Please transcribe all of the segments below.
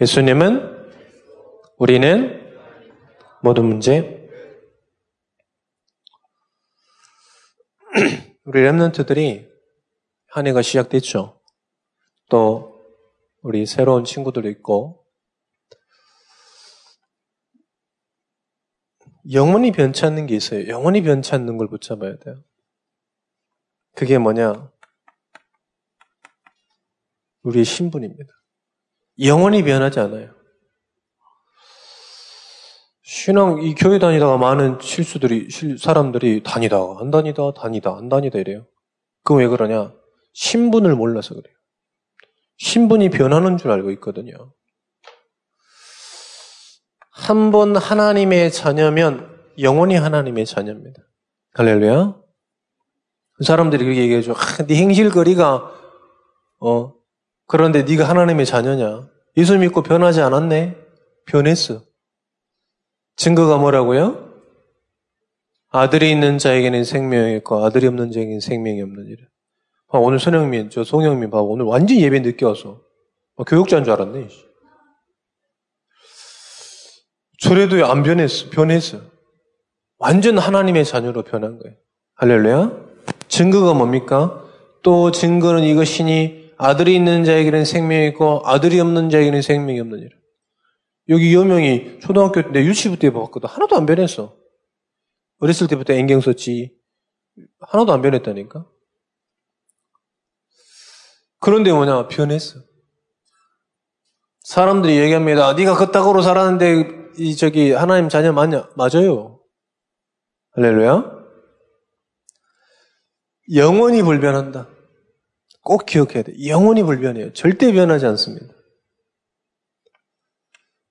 예수님은 우리는 모든 문제 우리 랩런트들이 한 해가 시작됐죠. 또 우리 새로운 친구들도 있고 영원히 변치 않는 게 있어요. 영원히 변치 않는 걸 붙잡아야 돼요. 그게 뭐냐? 우리의 신분입니다. 영원히 변하지 않아요. 신앙, 이 교회 다니다가 많은 실수들이, 사람들이 다니다가, 안 다니다, 다니다, 안 다니다 이래요. 그럼 왜 그러냐? 신분을 몰라서 그래요. 신분이 변하는 줄 알고 있거든요. 한 번 하나님의 자녀면 영원히 하나님의 자녀입니다. 할렐루야. 사람들이 그렇게 얘기해줘. 아, 네 행실거리가 어 그런데 네가 하나님의 자녀냐? 예수 믿고 변하지 않았네? 변했어. 증거가 뭐라고요? 아들이 있는 자에게는 생명이 있고 아들이 없는 자에게는 생명이 없느니라. 아, 오늘 손영민, 저 송영민 봐봐. 오늘 완전 예배 늦게 와서. 아, 교육자인 줄 알았네. 저래도 안 변했어. 변했어. 완전 하나님의 자녀로 변한 거예요. 할렐루야. 증거가 뭡니까? 또 증거는 이것이니 아들이 있는 자에게는 생명이 있고 아들이 없는 자에게는 생명이 없느니라. 여기 여명이 초등학교 때 유치부 때 봤거든. 하나도 안 변했어. 어렸을 때부터 앵경 썼지. 하나도 안 변했다니까. 그런데 뭐냐? 변했어. 사람들이 얘기합니다. 네가 그따구로 살았는데 이 저기 하나님 자녀 맞냐? 맞아요. 할렐루야. 영원히 불변한다. 꼭 기억해야 돼. 영원히 불변해요. 절대 변하지 않습니다.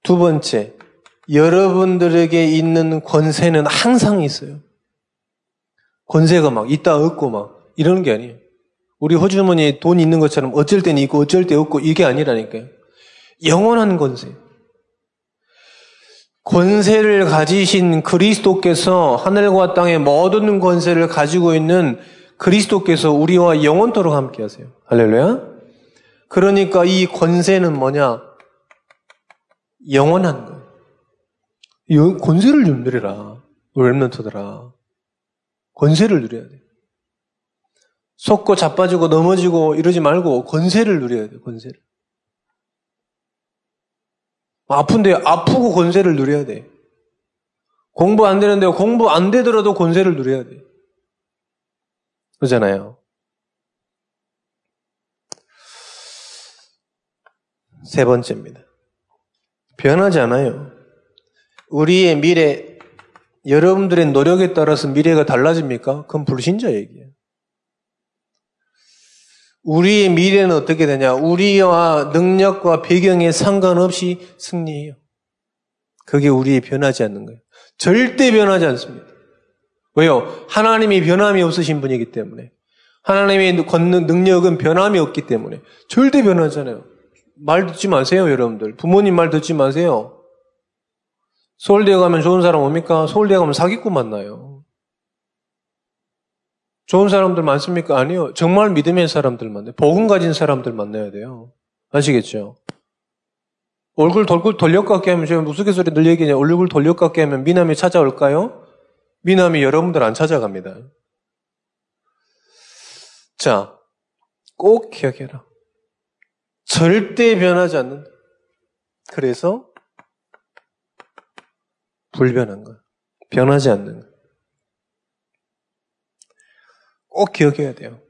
두 번째, 여러분들에게 있는 권세는 항상 있어요. 권세가 막 있다 없고 막 이러는 게 아니에요. 우리 호주머니에 돈 있는 것처럼 어쩔 때는 있고 어쩔 때 없고 이게 아니라니까요. 영원한 권세. 권세를 가지신 그리스도께서 하늘과 땅의 모든 권세를 가지고 있는 그리스도께서 우리와 영원토록 함께 하세요. 할렐루야. 그러니까 이 권세는 뭐냐? 영원한 거예요. 권세를 좀 누리라. 랩런트들아. 권세를 누려야 돼. 속고 자빠지고 넘어지고 이러지 말고 권세를 누려야 돼, 권세를. 아픈데 아프고 권세를 누려야 돼. 공부 안 되는데 공부 안 되더라도 권세를 누려야 돼. 그러잖아요. 세 번째입니다. 변하지 않아요. 우리의 미래, 여러분들의 노력에 따라서 미래가 달라집니까? 그건 불신자 얘기예요. 우리의 미래는 어떻게 되냐? 우리와 능력과 배경에 상관없이 승리해요. 그게 우리의 변하지 않는 거예요. 절대 변하지 않습니다. 왜요? 하나님이 변함이 없으신 분이기 때문에. 하나님의 걷는 능력은 변함이 없기 때문에. 절대 변하잖아요. 말 듣지 마세요, 여러분들. 부모님 말 듣지 마세요. 서울대 가면 좋은 사람 옵니까? 서울대 가면 사기꾼 만나요. 좋은 사람들 많습니까? 아니요. 정말 믿음의 사람들 만나요. 복음 가진 사람들 만나야 돼요. 아시겠죠? 얼굴 돌굴 돌려깎게 하면 제가 무슨개소리 늘 얘기냐. 얼굴 돌려깎게 하면 미남이 찾아올까요? 미남이 여러분들 안 찾아갑니다. 자, 꼭 기억해라. 절대 변하지 않는다. 그래서 불변한 거야. 변하지 않는 거야. 꼭 기억해야 돼요.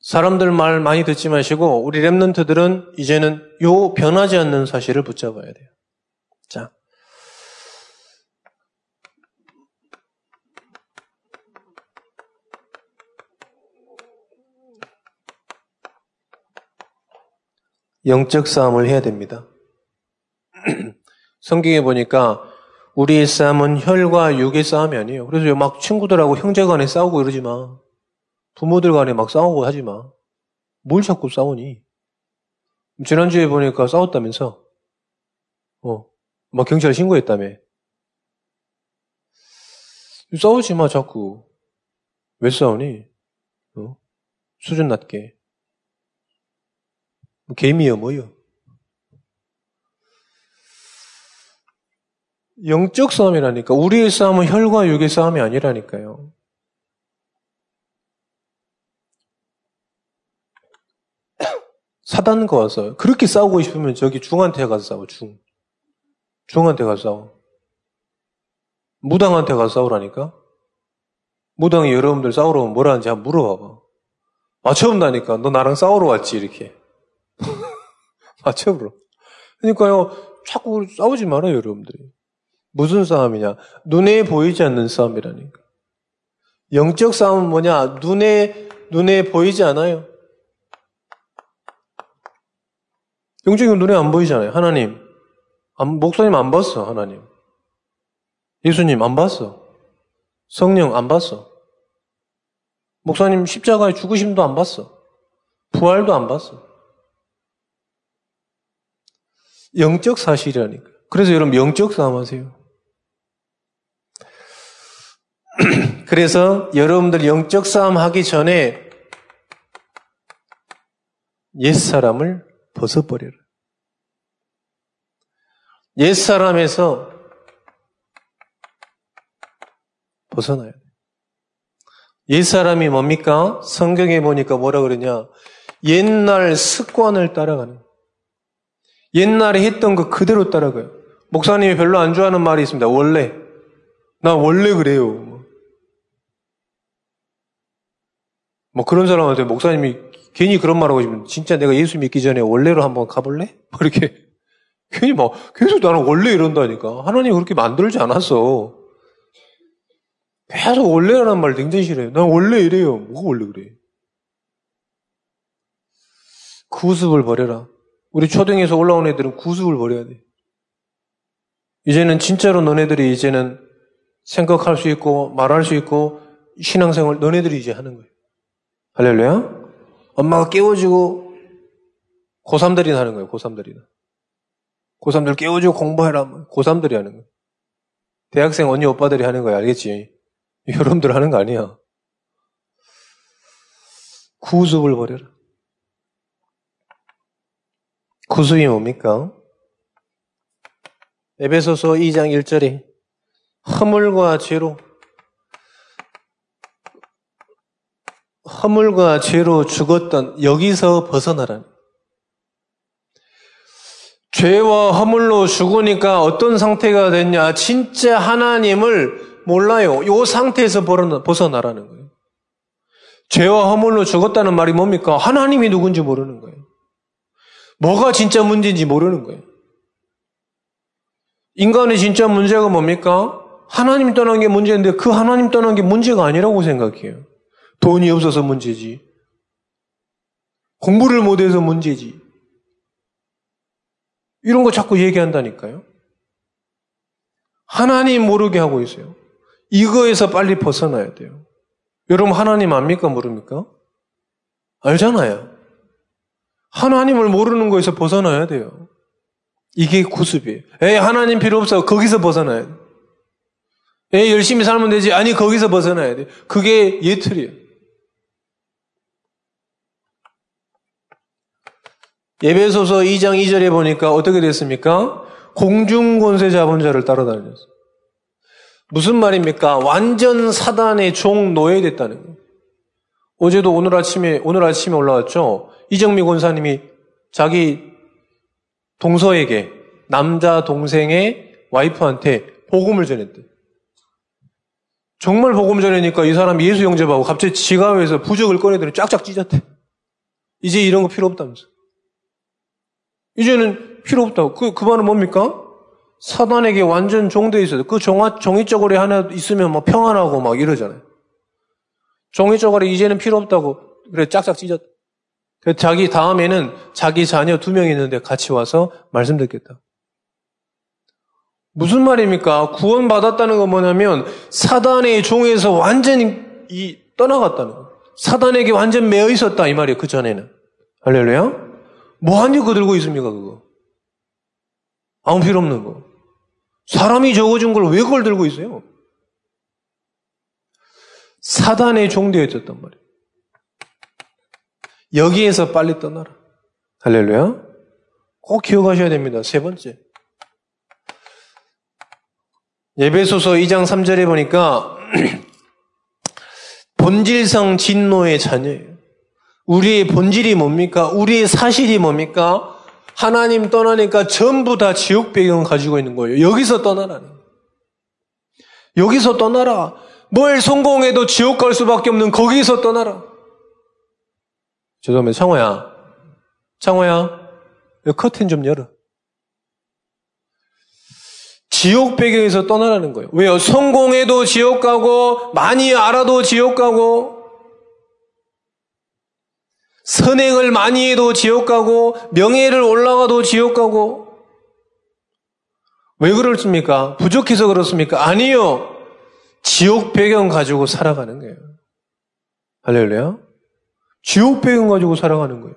사람들 말 많이 듣지 마시고 우리 랩런트들은 이제는 요 변하지 않는 사실을 붙잡아야 돼요. 자. 영적 싸움을 해야 됩니다. 성경에 보니까 우리의 싸움은 혈과 육의 싸움이 아니에요. 그래서 막 친구들하고 형제 간에 싸우고 이러지 마. 부모들 간에 막 싸우고 하지 마. 뭘 자꾸 싸우니? 지난주에 보니까 싸웠다면서? 어, 막 경찰 신고했다며. 싸우지 마, 자꾸. 왜 싸우니? 어? 수준 낮게. 개미여 뭐요? 영적 싸움이라니까. 우리의 싸움은 혈과 육의 싸움이 아니라니까요. 사단과 와서 그렇게 싸우고 싶으면 저기 중한테 가서 싸워, 중. 중한테 가서 싸워. 무당한테 가서 싸우라니까? 무당이 여러분들 싸우러 오면 뭐라 하는지 한번 물어봐봐. 맞춰본다니까. 너 나랑 싸우러 왔지, 이렇게. 맞춰보러. 그러니까요, 자꾸 싸우지 말아요, 여러분들이. 무슨 싸움이냐? 눈에 보이지 않는 싸움이라니까. 영적 싸움은 뭐냐? 눈에, 눈에 보이지 않아요. 영적인 눈에 안 보이잖아요. 하나님. 안, 목사님 안 봤어, 하나님. 예수님 안 봤어. 성령 안 봤어. 목사님 십자가의 죽으심도 안 봤어. 부활도 안 봤어. 영적 사실이라니까. 그래서 여러분 영적 싸움 하세요. 그래서 여러분들 영적 싸움 하기 전에 옛사람을 벗어버려라. 옛사람에서 벗어나야 돼. 옛사람이 뭡니까? 성경에 보니까 뭐라 그러냐? 옛날 습관을 따라가는. 옛날에 했던 거 그대로 따라가요. 목사님이 별로 안 좋아하는 말이 있습니다. 원래. 나 원래 그래요. 뭐 그런 사람한테 목사님이 괜히 그런 말 하고 싶으면 진짜 내가 예수 믿기 전에 원래로 한번 가볼래? 뭐 이렇게 괜히 막 계속 나는 원래 이런다니까. 하나님 그렇게 만들지 않았어. 계속 원래라는 말 굉장히 싫어요. 난 원래 이래요. 뭐가 원래 그래? 구습을 버려라. 우리 초등에서 올라온 애들은 구습을 버려야 돼. 이제는 진짜로 너네들이 이제는 생각할 수 있고 말할 수 있고 신앙생활 너네들이 이제 하는 거예요. 할렐루야. 엄마가 깨워주고 고3들이 하는 거예요. 고3들이. 고3들 깨워주고 공부해라. 고3들이 하는 거예요. 대학생 언니 오빠들이 하는 거예요. 알겠지? 여러분들 하는 거 아니야. 구습을 버려라. 구습이 뭡니까? 에베소서 2장 1절에 허물과 죄로 허물과 죄로 죽었던 여기서 벗어나라. 죄와 허물로 죽으니까 어떤 상태가 됐냐? 진짜 하나님을 몰라요. 이 상태에서 벗어나라는 거예요. 죄와 허물로 죽었다는 말이 뭡니까? 하나님이 누군지 모르는 거예요. 뭐가 진짜 문제인지 모르는 거예요. 인간의 진짜 문제가 뭡니까? 하나님 떠난 게 문제인데 그 하나님 떠난 게 문제가 아니라고 생각해요. 돈이 없어서 문제지. 공부를 못해서 문제지. 이런 거 자꾸 얘기한다니까요. 하나님 모르게 하고 있어요. 이거에서 빨리 벗어나야 돼요. 여러분 하나님 압니까 모릅니까? 알잖아요. 하나님을 모르는 거에서 벗어나야 돼요. 이게 구습이에요. 에이 하나님 필요 없어. 거기서 벗어나야 돼. 에이 열심히 살면 되지. 아니 거기서 벗어나야 돼. 그게 예틀이에요. 예배소서 2장 2절에 보니까 어떻게 됐습니까? 공중 권세 잡은 자를 따라다녔어요. 무슨 말입니까? 완전 사단의 종 노예됐다는 거예요. 어제도 오늘 아침에, 오늘 아침에 올라왔죠? 이정미 권사님이 자기 동서에게, 남자 동생의 와이프한테 복음을 전했대. 정말 복음 전하니까 이 사람 예수 영접하고 갑자기 지갑에서 부적을 꺼내더니 쫙쫙 찢었대. 이제 이런 거 필요 없다면서. 이제는 필요 없다고. 그, 그 말은 뭡니까? 사단에게 완전 종되어 있어요. 그 종아, 종이저고리 하나 있으면 뭐 평안하고 막 이러잖아요. 종이저고리 이제는 필요 없다고. 그래, 짝짝 찢었. 그 자기 다음에는 자기 자녀 두 명 있는데 같이 와서 말씀 듣겠다. 무슨 말입니까? 구원받았다는 건 뭐냐면 사단의 종에서 완전히 이 떠나갔다는 거. 사단에게 완전 매여 있었다 이 말이에요. 그 전에는. 할렐루야. 뭐하니 그거 들고 있습니까, 그거? 아무 필요 없는 거. 사람이 적어준 걸 왜 그걸 들고 있어요? 사단의 종되어 있었단 말이에요. 여기에서 빨리 떠나라. 할렐루야. 꼭 기억하셔야 됩니다. 세 번째. 예배소서 2장 3절에 보니까 본질상 진노의 자녀예요. 우리의 본질이 뭡니까? 우리의 사실이 뭡니까? 하나님 떠나니까 전부 다 지옥 배경 가지고 있는 거예요. 여기서 떠나라는 여기서 떠나라. 뭘 성공해도 지옥 갈 수밖에 없는 거기서 떠나라. 죄송합니다. 창호야. 창호야. 커튼 좀 열어. 지옥 배경에서 떠나라는 거예요. 왜요? 성공해도 지옥 가고, 많이 알아도 지옥 가고, 선행을 많이 해도 지옥 가고, 명예를 올라가도 지옥 가고, 왜 그렇습니까? 부족해서 그렇습니까? 아니요. 지옥 배경 가지고 살아가는 거예요. 할렐루야. 지옥 배경 가지고 살아가는 거예요.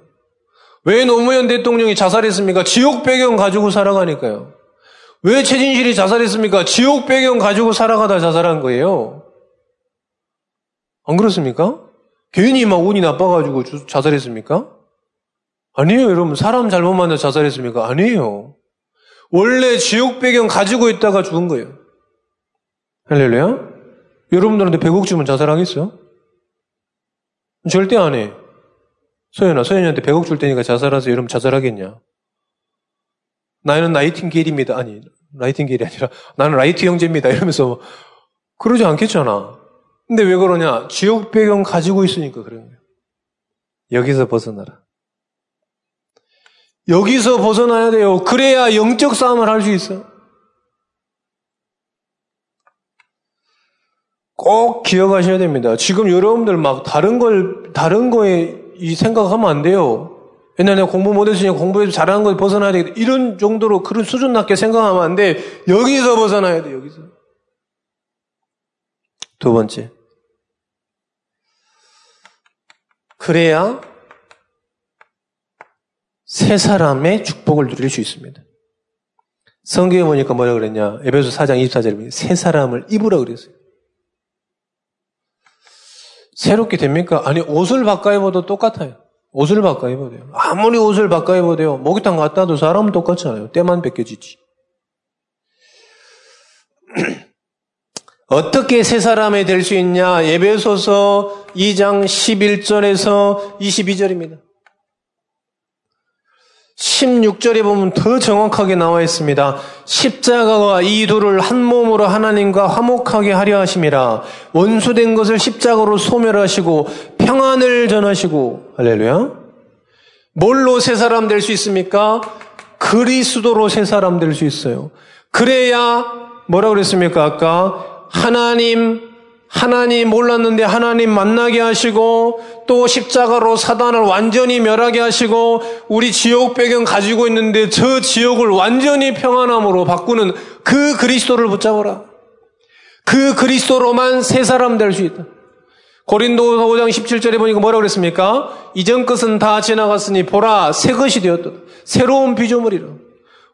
왜 노무현 대통령이 자살했습니까? 지옥 배경 가지고 살아가니까요. 왜 최진실이 자살했습니까? 지옥 배경 가지고 살아가다 자살한 거예요. 안 그렇습니까? 괜히 막 운이 나빠가지고 자살했습니까? 아니에요, 여러분. 사람 잘못 만나 자살했습니까? 아니에요. 원래 지옥 배경 가지고 있다가 죽은 거예요. 할렐루야? 여러분들한테 100억 주면 자살하겠어? 절대 안 해. 소연아, 소연이한테 100억 줄 테니까 자살하세요. 여러분 자살하겠냐? 나는 나이팅게일입니다. 아니, 나이팅게일이 아니라 나는 라이트 형제입니다. 이러면서 그러지 않겠잖아. 근데 왜 그러냐? 지옥 배경 가지고 있으니까 그런 거예요. 여기서 벗어나라. 여기서 벗어나야 돼요. 그래야 영적 싸움을 할 수 있어. 꼭 기억하셔야 됩니다. 지금 여러분들 막 다른 걸, 다른 거에 이 생각하면 안 돼요. 옛날에 공부 못했으니 공부해서 잘하는 걸 벗어나야 되겠다. 이런 정도로 그런 수준 낮게 생각하면 안 돼. 여기서 벗어나야 돼, 여기서. 두 번째. 그래야 새 사람의 축복을 누릴 수 있습니다. 성경에 보니까 뭐라 그랬냐? 에베소 4장 24절에 새 사람을 입으라 그랬어요. 새롭게 됩니까? 아니, 옷을 바꿔 입어도 똑같아요. 옷을 바꿔 입어도 돼요. 아무리 옷을 바꿔 입어도 돼요. 목욕탕 갔다 와도 사람은 똑같잖아요. 때만 벗겨지지. 어떻게 새 사람이 될 수 있냐? 예배소서 2장 11절에서 22절입니다. 16절에 보면 더 정확하게 나와 있습니다. 십자가와 이 둘을 한 몸으로 하나님과 화목하게 하려 하심이라 원수된 것을 십자가로 소멸하시고 평안을 전하시고 할렐루야. 뭘로 새 사람 될 수 있습니까? 그리스도로 새 사람 될 수 있어요. 그래야 뭐라 그랬습니까? 아까 하나님 하나님 몰랐는데 하나님 만나게 하시고 또 십자가로 사단을 완전히 멸하게 하시고 우리 지옥 배경 가지고 있는데 저 지옥을 완전히 평안함으로 바꾸는 그 그리스도를 붙잡아라. 그 그리스도로만 새 사람 될 수 있다. 고린도 5장 17절에 보니까 뭐라고 그랬습니까? 이전 것은 다 지나갔으니 보라 새 것이 되었다. 새로운 피조물이라.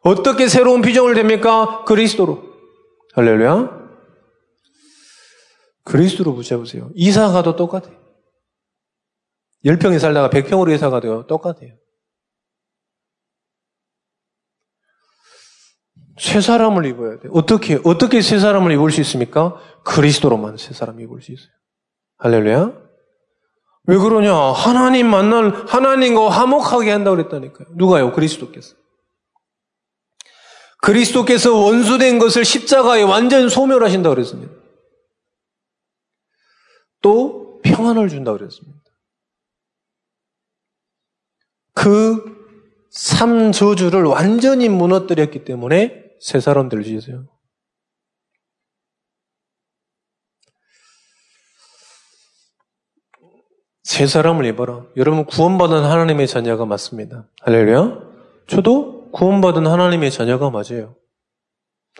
어떻게 새로운 피조물 됩니까? 그리스도로. 할렐루야. 그리스도로 붙여보세요. 이사 가도 똑같아요. 10평에 살다가 100평으로 이사 가도 똑같아요. 새 사람을 입어야 돼요. 어떻게, 어떻게 새 사람을 입을 수 있습니까? 그리스도로만 새 사람 입을 수 있어요. 할렐루야? 왜 그러냐? 하나님 만날, 하나님과 화목하게 한다고 그랬다니까요. 누가요? 그리스도께서. 그리스도께서 원수된 것을 십자가에 완전 소멸하신다고 그랬습니다. 또 평안을 준다고 그랬습니다. 그 삼저주를 완전히 무너뜨렸기 때문에 새 사람 있어요. 새 사람을 입어라. 여러분 구원받은 하나님의 자녀가 맞습니다. 할렐루야. 저도 구원받은 하나님의 자녀가 맞아요.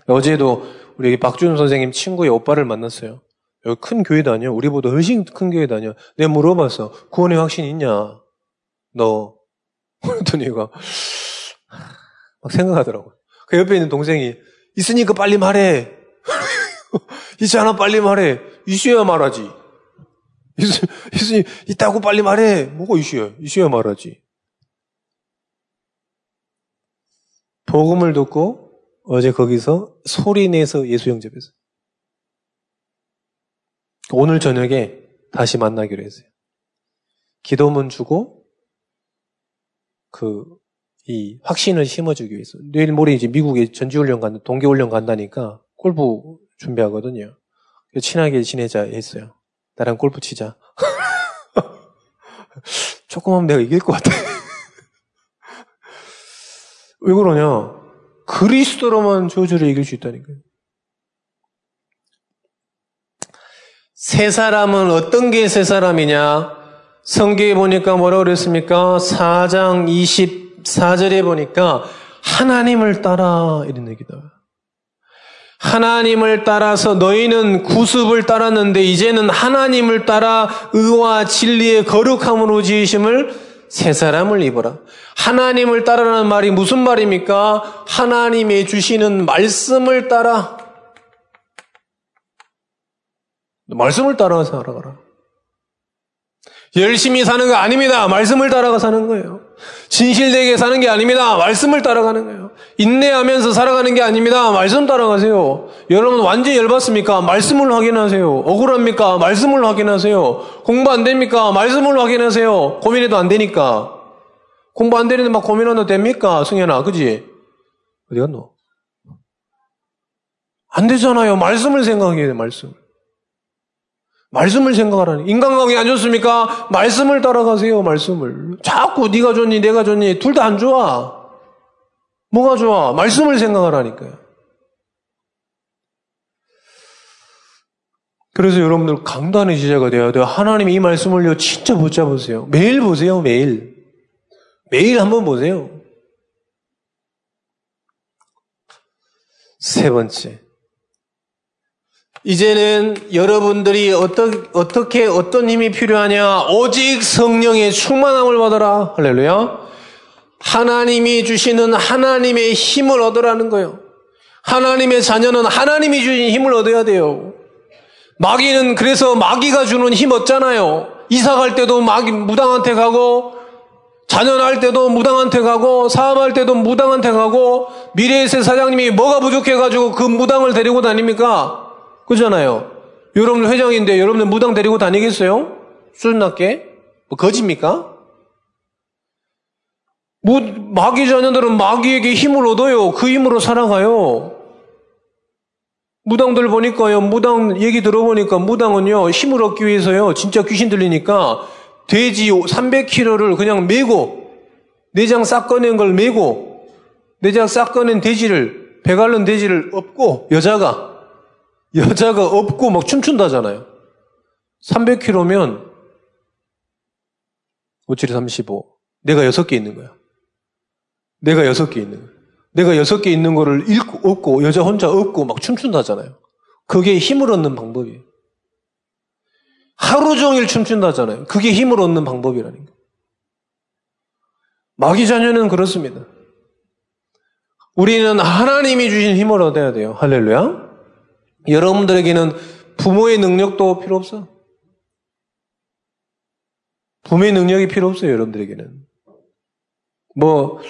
어제도 우리 박준 선생님 친구의 오빠를 만났어요. 여기 큰 교회 다녀? 우리보다 훨씬 큰 교회 다녀? 내가 물어봤어. 구원의 확신 있냐? 너. 그랬더니 얘가 막 생각하더라고. 그 옆에 있는 동생이 있으니까 빨리 말해. 있지 않아 빨리 말해. 있어야 말하지. 있, 있으니 있다고 빨리 말해. 뭐가 있어야? 있어야 말하지. 복음을 듣고 어제 거기서 소리 내서 예수 영접했어요. 오늘 저녁에 다시 만나기로 했어요. 기도문 주고 그 이 확신을 심어주기 위해서 내일 모레 이제 미국에 전지훈련 간다 동계훈련 간다니까 골프 준비하거든요. 친하게 지내자 했어요. 나랑 골프 치자. 조금 하면 내가 이길 것 같아. 왜 그러냐? 그리스도로만 저주를 이길 수 있다니까요. 세 사람은 어떤 게 세 사람이냐? 성경에 보니까 뭐라 그랬습니까? 4장 24절에 보니까 하나님을 따라 이런 얘기다. 하나님을 따라서 너희는 구습을 따랐는데 이제는 하나님을 따라 의와 진리의 거룩함으로 지으심을 새 사람을 입어라. 하나님을 따라라는 말이 무슨 말입니까? 하나님의 주시는 말씀을 따라. 말씀을 따라 살아가라. 열심히 사는 거 아닙니다. 말씀을 따라가 사는 거예요. 진실되게 사는 게 아닙니다. 말씀을 따라가는 거예요. 인내하면서 살아가는 게 아닙니다. 말씀 따라가세요. 여러분 완전히 열받습니까? 말씀을 확인하세요. 억울합니까? 말씀을 확인하세요. 공부 안 됩니까? 말씀을 확인하세요. 고민해도 안 되니까. 공부 안 되는데 막 고민하도 됩니까? 승현아, 그지? 어디 갔노? 안 되잖아요. 말씀을 생각해야 돼, 말씀. 말씀을 생각하라니. 인간관계 안 좋습니까? 말씀을 따라가세요, 말씀을. 자꾸 네가 좋니, 내가 좋니, 둘 다 안 좋아. 뭐가 좋아? 말씀을 생각하라니까요. 그래서 여러분들 강단의 지자가 되어야 돼요. 하나님 이 말씀을요, 진짜 붙잡으세요. 매일 보세요, 매일. 매일 한번 보세요. 세 번째. 이제는 여러분들이 어떠, 어떻게 어떤 힘이 필요하냐? 오직 성령의 충만함을 받아라. 할렐루야. 하나님이 주시는 하나님의 힘을 얻으라는 거예요. 하나님의 자녀는 하나님이 주신 힘을 얻어야 돼요. 마귀는 그래서 마귀가 주는 힘 얻잖아요. 이사 갈 때도 마귀 무당한테 가고 자녀날 때도 무당한테 가고 사업할 때도 무당한테 가고 미래의 새 사장님이 뭐가 부족해가지고 그 무당을 데리고 다닙니까? 그잖아요. 여러분들 회장인데 여러분들 무당 데리고 다니겠어요? 수준 낮게? 뭐 거짓입니까? 뭐, 마귀 자녀들은 마귀에게 힘을 얻어요. 그 힘으로 살아가요. 무당들 보니까요, 무당 얘기 들어보니까 무당은요, 힘을 얻기 위해서요, 진짜 귀신 들리니까 돼지 300kg를 그냥 메고, 내장 싹 꺼낸 걸 메고, 내장 싹 꺼낸 돼지를, 배갈른 돼지를 업고, 여자가, 여자가 없고 막 춤춘다잖아요. 300kg면 5, 7, 35. 내가 6개 있는 거야. 내가 6개 있는 거야. 내가 6개 있는 거를 잃고 없고 여자 혼자 없고 막 춤춘다잖아요. 그게 힘을 얻는 방법이에요. 하루 종일 춤춘다잖아요. 그게 힘을 얻는 방법이라는 거예요. 마귀 자녀는 그렇습니다. 우리는 하나님이 주신 힘을 얻어야 돼요. 할렐루야. 여러분들에게는 부모의 능력도 필요 없어. 부모의 능력이 필요 없어요, 여러분들에게는. 뭐,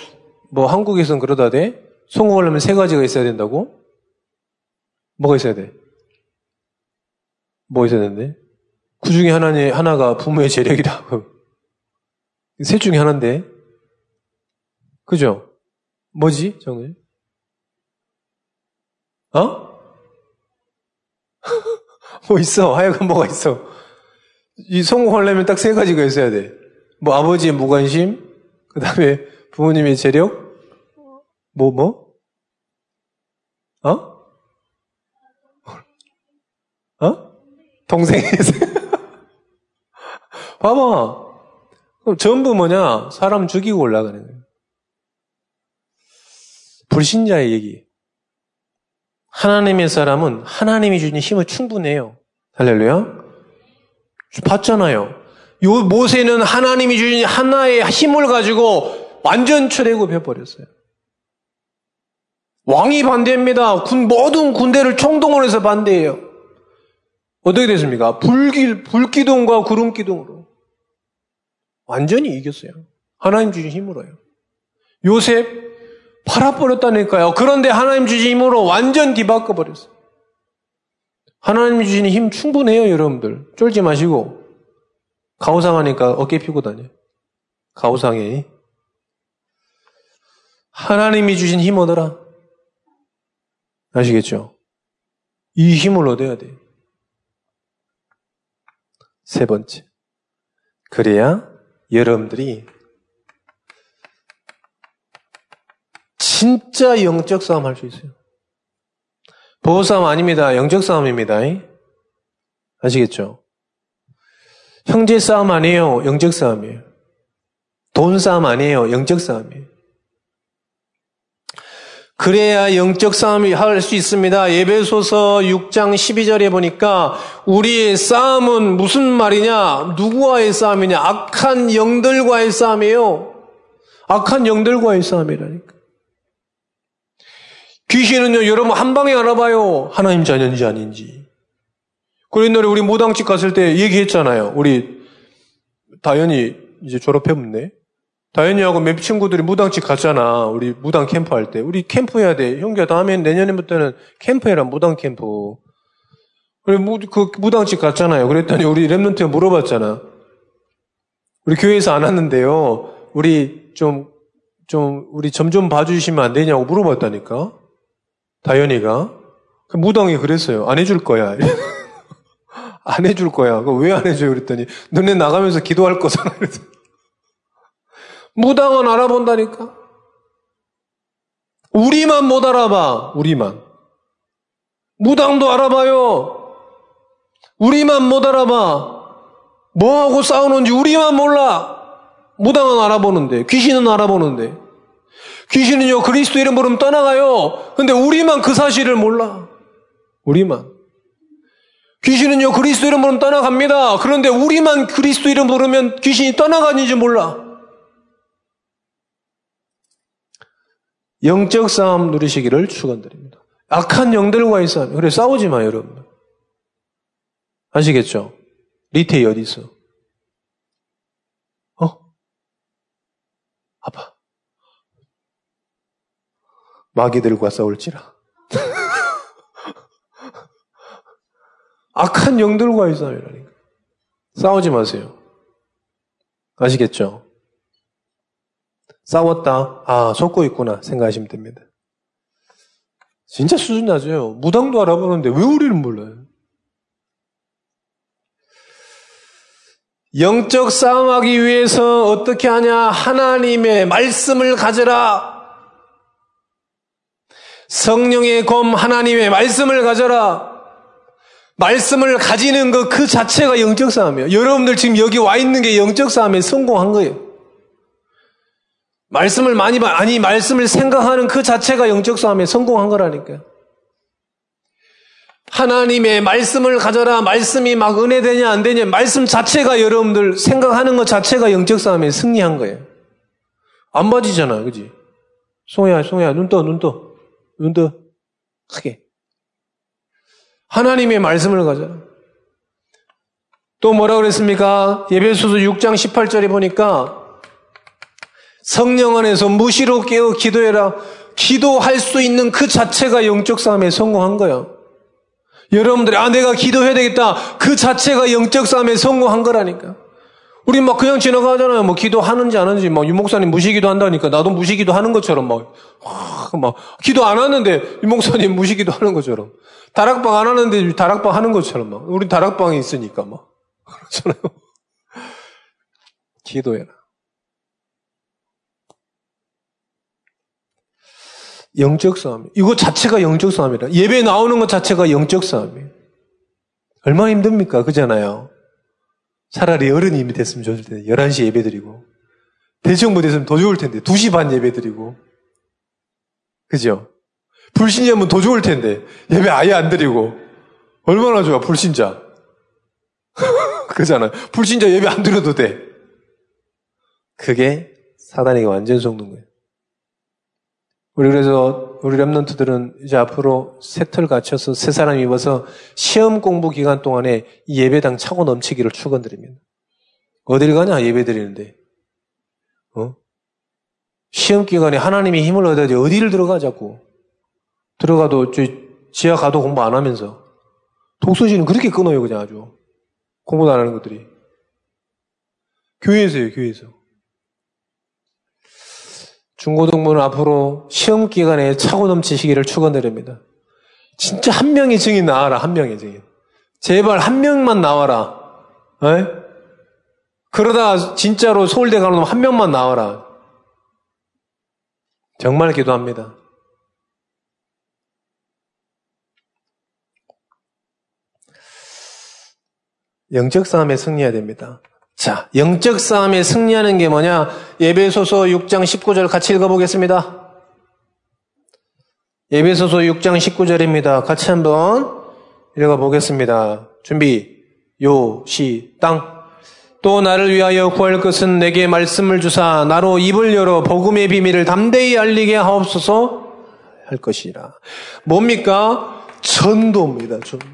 뭐, 한국에서는 그러다 돼? 성공하려면 세 가지가 있어야 된다고? 뭐가 있어야 돼? 뭐가 있어야 되는데? 그 중에 하나는, 하나가 부모의 재력이다. 셋 중에 하나인데. 그죠? 뭐지, 정말? 어? 뭐 있어. 하여간 뭐가 있어. 이 성공하려면 딱 세 가지가 있어야 돼. 뭐 아버지의 무관심, 그 다음에 부모님의 재력, 뭐, 뭐? 어? 어? 동생이 봐봐. 그럼 전부 뭐냐? 사람 죽이고 올라가는 거예요. 불신자의 얘기. 하나님의 사람은 하나님이 주신 힘을 충분해요. 할렐루야. 봤잖아요. 요 모세는 하나님이 주신 하나의 힘을 가지고 완전 출애굽해 버렸어요. 왕이 반대입니다. 군, 모든 군대를 총동원해서 반대해요. 어떻게 됐습니까? 불기, 불기둥과 구름 기둥으로. 완전히 이겼어요. 하나님 주신 힘으로요. 요셉, 팔아버렸다니까요. 그런데 하나님 주신 힘으로 완전 뒤바꿔 버렸어요. 하나님 주신 힘 충분해요, 여러분들. 쫄지 마시고. 가오상하니까 어깨 피고 다녀. 가오상에. 하나님이 주신 힘 얻어라. 아시겠죠? 이 힘을 얻어야 돼. 세 번째. 그래야 여러분들이 진짜 영적 싸움 할 수 있어요. 보호 싸움 아닙니다. 영적 싸움입니다. 아시겠죠? 형제 싸움 아니에요. 영적 싸움이에요. 돈 싸움 아니에요. 영적 싸움이에요. 그래야 영적 싸움이 할수 있습니다. 예배소서 6장 12절에 보니까 우리의 싸움은 무슨 말이냐? 누구와의 싸움이냐? 악한 영들과의 싸움이에요. 악한 영들과의 싸움이라니까. 귀신은요, 여러분 한 방에 알아봐요. 하나님 자녀인지 아닌지. 그 옛날에 우리 무당집 갔을 때 얘기했잖아요. 우리 다현이 이제 졸업해봤네. 다현이하고 몇 친구들이 무당집 갔잖아. 우리 무당 캠프 할 때. 우리 캠프 해야 돼. 형규야, 다음에 내년부터는 캠프 해라, 무당 캠프. 그래, 무, 그 무당집 갔잖아요. 그랬더니 우리 랩런트가 물어봤잖아. 우리 교회에서 안 왔는데요. 우리 좀, 좀, 우리 점 좀 봐주시면 안 되냐고 물어봤다니까. 다현이가. 그 무당이 그랬어요. 안 해줄 거야. 안 해줄 거야. 왜 안 해줘요? 그랬더니, 너네 나가면서 기도할 거잖아. 무당은 알아본다니까. 우리만 못 알아봐. 우리만. 무당도 알아봐요. 우리만 못 알아봐. 뭐하고 싸우는지 우리만 몰라. 무당은 알아보는데, 귀신은 알아보는데. 귀신은요, 그리스도 이름 부르면 떠나가요. 근데 우리만 그 사실을 몰라. 우리만. 귀신은요, 그리스도 이름 부르면 떠나갑니다. 그런데 우리만 그리스도 이름 부르면 귀신이 떠나가는지 몰라. 영적 싸움 누리시기를 축원드립니다. 악한 영들과의 싸움. 그래 싸우지 마 여러분. 아시겠죠? 리테이 어디 있어? 어? 아파. 마귀들과 싸울지라. 악한 영들과의 싸움이라니까. 싸우지 마세요. 아시겠죠? 싸웠다. 아, 속고 있구나. 생각하시면 됩니다. 진짜 수준 낮아요. 무당도 알아보는데 왜 우리는 몰라요? 영적 싸움하기 위해서 어떻게 하냐? 하나님의 말씀을 가져라. 성령의 검 하나님의 말씀을 가져라. 말씀을 가지는 것 그 자체가 영적 싸움이에요. 여러분들 지금 여기 와 있는 게 영적 싸움에 성공한 거예요. 말씀을 많이 봐, 아니, 말씀을 생각하는 그 자체가 영적 싸움에 성공한 거라니까요. 하나님의 말씀을 가져라, 말씀이 막 은혜 되냐, 안 되냐, 말씀 자체가 여러분들 생각하는 것 자체가 영적 싸움에 승리한 거예요. 안 봐지잖아, 그지? 송야, 송야, 눈 떠, 눈 떠, 눈 떠. 크게. 하나님의 말씀을 가져라. 또 뭐라 그랬습니까? 예배소서 6장 18절에 보니까 성령 안에서 무시로 깨어 기도해라. 기도할 수 있는 그 자체가 영적 싸움에 성공한 거야. 여러분들이, 아, 내가 기도해야 되겠다. 그 자체가 영적 싸움에 성공한 거라니까. 우리 막 그냥 지나가잖아요. 뭐 기도하는지 안 하는지, 막 유목사님 무시기도 한다니까. 나도 무시기도 하는 것처럼 막, 막, 기도 안 하는데 유목사님 무시기도 하는 것처럼. 다락방 안 하는데 다락방 하는 것처럼 막. 우리 다락방이 있으니까 막. 그렇잖아요. 기도해라. 영적 싸움. 이거 자체가 영적 싸움이라. 예배 나오는 것 자체가 영적 싸움이에요. 얼마나 힘듭니까? 그잖아요. 차라리 어른이 이미 됐으면 좋을 텐데. 11시 예배 드리고. 대정부 됐으면 더 좋을 텐데. 2시 반 예배 드리고. 그죠? 불신자면 더 좋을 텐데. 예배 아예 안 드리고. 얼마나 좋아, 불신자. 그잖아요. 불신자 예배 안 드려도 돼. 그게 사단에게 완전 속는 거예요. 우리 그래서 우리 랩런트들은 이제 앞으로 세틀 갖춰서 새 사람 입어서 시험 공부 기간 동안에 예배당 차고 넘치기를 축원드립니다. 어딜 가냐 예배 드리는데 어? 시험 기간에 하나님의 힘을 얻어야지 어디를 들어가 자꾸. 들어가도 저 지하 가도 공부 안 하면서. 독서실은 그렇게 끊어요, 그냥 아주. 공부도 안 하는 것들이. 교회에서요, 교회에서. 중고등부는 앞으로 시험 기간에 차고 넘치시기를 축원드립니다. 진짜 한 명의 증인 나와라, 한 명의 증인. 제발 한 명만 나와라. 에? 그러다 진짜로 서울대 가는 놈 한 명만 나와라. 정말 기도합니다. 영적 싸움에 승리해야 됩니다. 자, 영적 싸움에 승리하는 게 뭐냐? 예배소서 6장 19절 같이 읽어보겠습니다. 예배소서 6장 19절입니다. 같이 한번 읽어보겠습니다. 준비, 요, 시, 땅. 또 나를 위하여 구할 것은 내게 말씀을 주사 나로 입을 열어 복음의 비밀을 담대히 알리게 하옵소서 할 것이라. 뭡니까? 전도입니다. 전도.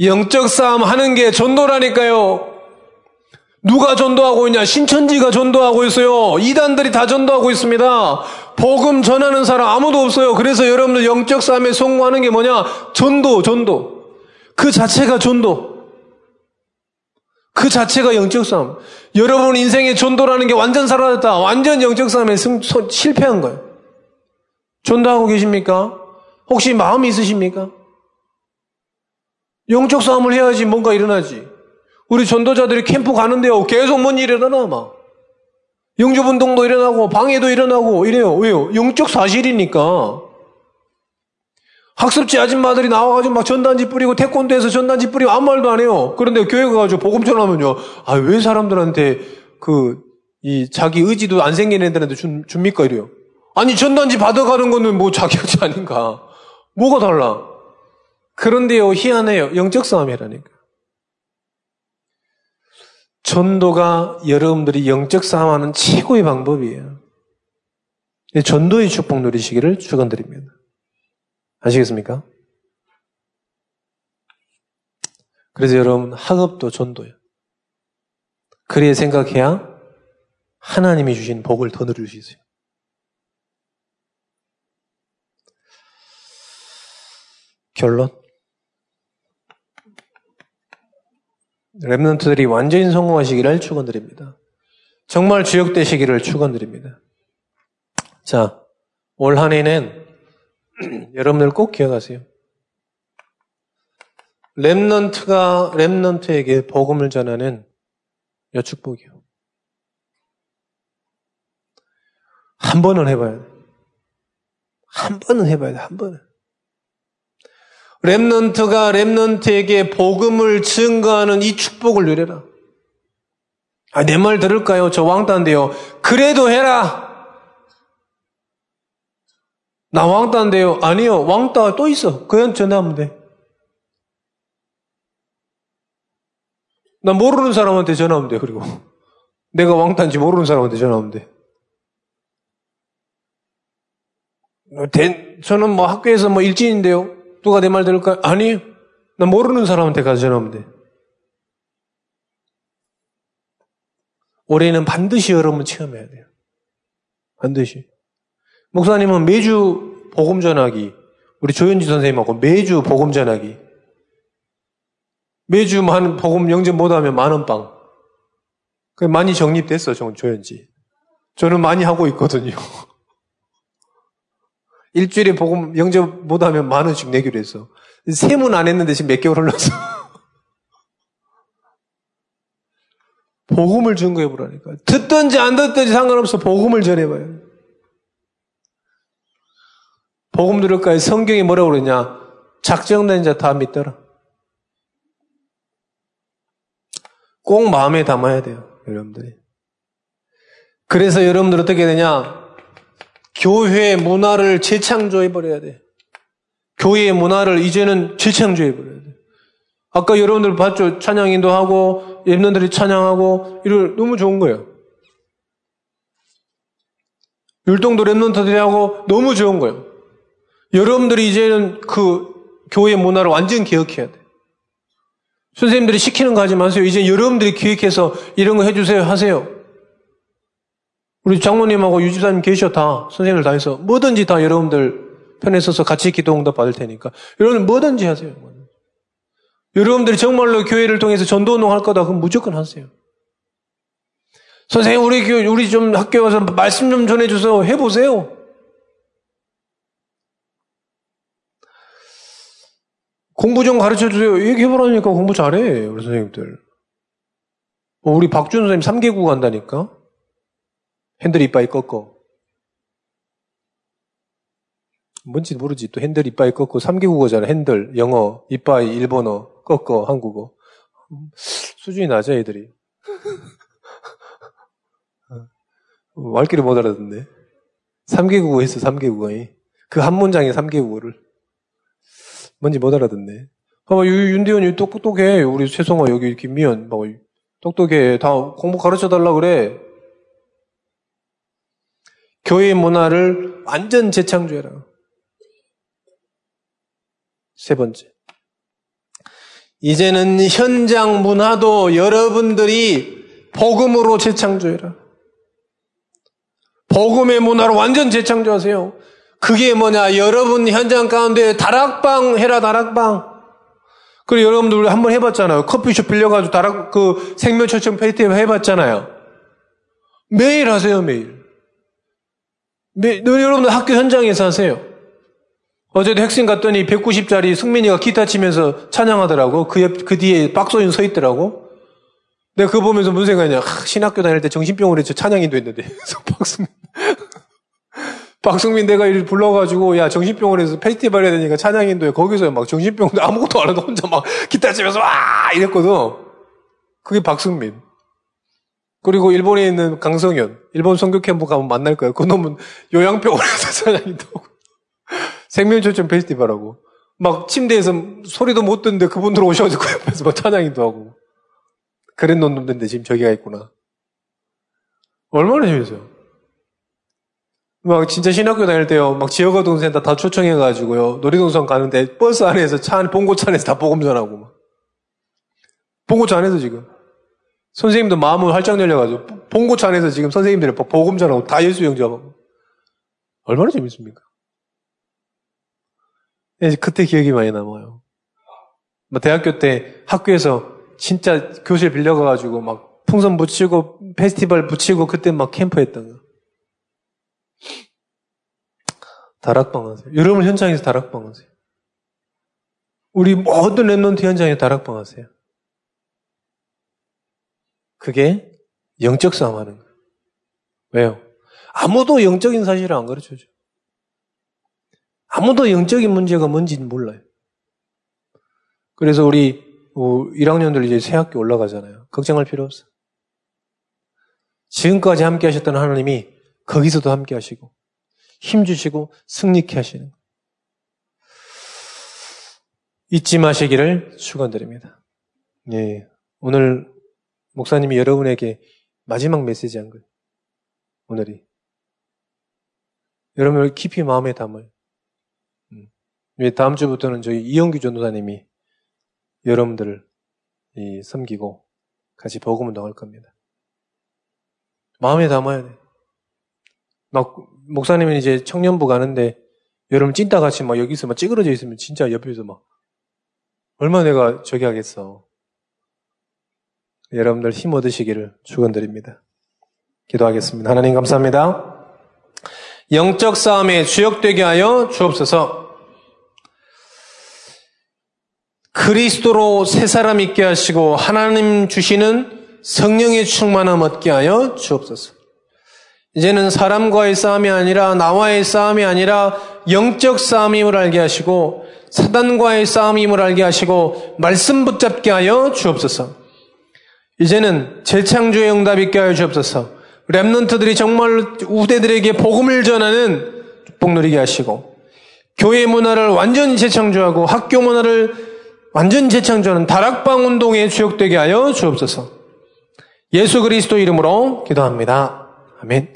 영적 싸움 하는 게 전도라니까요. 누가 전도하고 있냐? 신천지가 전도하고 있어요. 이단들이 다 전도하고 있습니다. 복음 전하는 사람 아무도 없어요. 그래서 여러분들 영적 싸움에 성공하는 게 뭐냐? 전도, 전도. 그 자체가 전도. 그 자체가 영적 싸움. 여러분 인생의 전도라는 게 완전 사라졌다. 완전 영적 싸움에 승, 소, 실패한 거예요. 전도하고 계십니까? 혹시 마음이 있으십니까? 영적 싸움을 해야지 뭔가 일어나지. 우리 전도자들이 캠프 가는데요. 계속 뭔 일이 일어나, 막. 영주분동도 일어나고, 방해도 일어나고, 이래요. 왜요? 영적 사실이니까. 학습지 아줌마들이 나와가지고 막 전단지 뿌리고, 태권도에서 전단지 뿌리고 아무 말도 안 해요. 그런데 교회 가가지고 복음 전하면요. 아, 왜 사람들한테 그, 이, 자기 의지도 안 생긴 애들한테 준, 줍니까? 이래요. 아니, 전단지 받아가는 거는 뭐 자격지 아닌가. 뭐가 달라? 그런데요, 희한해요. 영적 싸움이라니까. 전도가 여러분들이 영적 싸움하는 최고의 방법이에요. 전도의 축복 누리시기를 축원드립니다. 아시겠습니까? 그래서 여러분 학업도 전도예요. 그래야 생각해야 하나님이 주신 복을 더 누릴 수 있어요. 결론 랩런트들이 완전히 성공하시기를 축원드립니다. 정말 주역되시기를 축원드립니다. 자, 올 한 해는 여러분들 꼭 기억하세요. 랩런트가 랩런트에게 복음을 전하는 여축복이요. 한 번은 해봐야 돼. 한 번은 해봐야 돼, 한 번은. 랩넌트가 랩넌트에게 복음을 증거하는 이 축복을 누려라. 아, 내 말 들을까요? 저 왕따인데요. 그래도 해라. 나 왕따인데요. 아니요. 왕따 또 있어. 그냥 전화하면 돼. 나 모르는 사람한테 전화하면 돼. 그리고 내가 왕따인지 모르는 사람한테 전화하면 돼. 저는 뭐 학교에서 뭐 일진인데요. 누가 내 말 들을까? 아니, 나 모르는 사람한테 가서 전하면 돼. 올해는 반드시 여러분 체험해야 돼요. 반드시. 목사님은 매주 복음 전하기, 우리 조현지 선생님하고 매주 복음 전하기, 매주 만 복음 영접 못하면 만원 빵. 그 많이 정립됐어, 조현지. 저는 많이 하고 있거든요. 일주일에 복음 영접 못하면 만 원씩 내기로 했어. 세문 안 했는데 지금 몇 개월 흘렀어. 복음을 증거해 보라니까. 듣든지 안 듣든지 상관없어. 복음을 전해봐요. 복음 들을까요? 성경이 뭐라고 그러냐? 작정된 자 다 믿더라. 꼭 마음에 담아야 돼요. 여러분들이. 그래서 여러분들 어떻게 되냐? 교회 문화를 재창조해버려야 돼. 교회의 문화를 이제는 재창조해버려야 돼. 아까 여러분들 봤죠? 찬양인도 하고, 랩런들이 찬양하고, 이런, 너무 좋은 거예요. 율동도 랩런터들이 하고, 너무 좋은 거예요. 여러분들이 이제는 그 교회 문화를 완전 기억해야 돼. 선생님들이 시키는 거 하지 마세요. 이제 여러분들이 기획해서 이런 거 해주세요. 하세요. 우리 장모님하고 유집사님 계셔 다 선생님을 다 해서 뭐든지 다 여러분들 편에 서서 같이 기도 응답 받을 테니까 여러분 뭐든지 하세요. 여러분들이 정말로 교회를 통해서 전도 운동 할 거다 그럼 무조건 하세요. 선생님 우리 교 우리 좀 학교에 와서 말씀 좀 전해 줘서 해 보세요. 공부 좀 가르쳐 주세요. 얘기해 보라니까 공부 잘해 우리 선생님들. 어, 우리 박준 선생님 3개국 한다니까. 핸들 이빠이 꺾어. 뭔지 모르지. 또 핸들 이빠이 꺾고 3개 국어잖아. 핸들, 영어, 이빠이, 일본어, 꺾어, 한국어. 수준이 낮아, 애들이. 말귀를 못 알아듣네. 3개 국어 했어, 3개 국어. 그한 문장에 3개 국어를. 뭔지 못 알아듣네. 봐봐, 윤대현이 똑똑해. 우리 최성화, 여기 김미연. 봐봐, 똑똑해. 다 공부 가르쳐 달라 그래. 교회 문화를 완전 재창조해라. 세 번째. 이제는 현장 문화도 여러분들이 복음으로 재창조해라. 복음의 문화로 완전 재창조하세요. 그게 뭐냐? 여러분 현장 가운데 다락방 해라, 다락방. 그리고 여러분들 한번 해봤잖아요. 커피숍 빌려가지고 다락, 그 생명초청 페스티벌 해봤잖아요. 매일 하세요, 매일. 매, 여러분들 학교 현장에서 하세요. 어제도 핵심 갔더니 190짜리 승민이가 기타 치면서 찬양하더라고. 그, 옆, 그 뒤에 박소윤 서 있더라고. 내가 그거 보면서 무슨 생각이냐. 하, 신학교 다닐 때 정신병원에 서 찬양인도 했는데. 박승민. 박승민 내가 이를 불러가지고, 야, 정신병원에서 페스티벌 해야 되니까 찬양인도에 거기서 막 정신병원 아무것도 안 하고 혼자 막 기타 치면서 와! 이랬거든. 그게 박승민. 그리고 일본에 있는 강성현. 일본 성교 캠프 가면 만날 거야. 그 놈은 요양병원에서 하고. 생명초점 페스티벌하고. 막 침대에서 소리도 못 듣는데 그분들 오셔가지고 그 옆에서 막 찬양인도 하고. 그랜 놈들인데 지금 저기가 있구나. 얼마나 재밌어요. 막 진짜 신학교 다닐 때요. 막 지역어 동생다 다 초청해가지고요. 놀이동산 가는데 버스 안에서 차 안, 봉고차 안에서 다 복음 전하고 막. 봉고차 안에서 지금. 선생님도 마음을 활짝 열려가지고 봉고차 안에서 지금 선생님들이 복음 전하고 다 예수 영접하고. 얼마나 재밌습니까? 예, 그때 기억이 많이 남아요. 뭐 대학교 때 학교에서 진짜 교실 빌려가가지고 막 풍선 붙이고 페스티벌 붙이고 그때 막 캠프 했던 거. 다락방 하세요. 여러분 현장에서 다락방 하세요. 우리 모든 랩런트 현장에 다락방 하세요. 그게 영적 싸움 하는 거예요. 왜요? 아무도 영적인 사실을 안 가르쳐 줘. 아무도 영적인 문제가 뭔지는 몰라요. 그래서 우리 1학년들 어, 이제 새 학교 올라가잖아요. 걱정할 필요 없어. 지금까지 함께 하셨던 하나님이 거기서도 함께 하시고 힘 주시고 승리케 하시는 잊지 마시기를 축원드립니다. 예, 오늘 목사님이 여러분에게 마지막 메시지 한 거예요. 오늘이 여러분을 깊이 마음에 담아요. 음. 다음 주부터는 저희 이영규 전도사님이 여러분들을 섬기고 같이 복음 운동할 겁니다. 마음에 담아야 돼. 막 목사님은 이제 청년부 가는데 여러분 찐따같이 막 여기서 막 찌그러져 있으면 진짜 옆에서 막 얼마나 내가 저기 하겠어. 여러분들 힘 얻으시기를 축원드립니다. 기도하겠습니다. 하나님 감사합니다. 영적 싸움에 주역되게 하여 주옵소서. 그리스도로 새 사람 있게 하시고 하나님 주시는 성령의 충만함 얻게 하여 주옵소서. 이제는 사람과의 싸움이 아니라 나와의 싸움이 아니라 영적 싸움임을 알게 하시고 사단과의 싸움임을 알게 하시고 말씀 붙잡게 하여 주옵소서. 이제는 재창조의 응답 있게 하여 주옵소서. 랩런트들이 정말 우대들에게 복음을 전하는 복 누리게 하시고 교회 문화를 완전히 재창조하고 학교 문화를 완전 재창조하는 다락방 운동에 주역되게 하여 주옵소서. 예수 그리스도 이름으로 기도합니다. 아멘.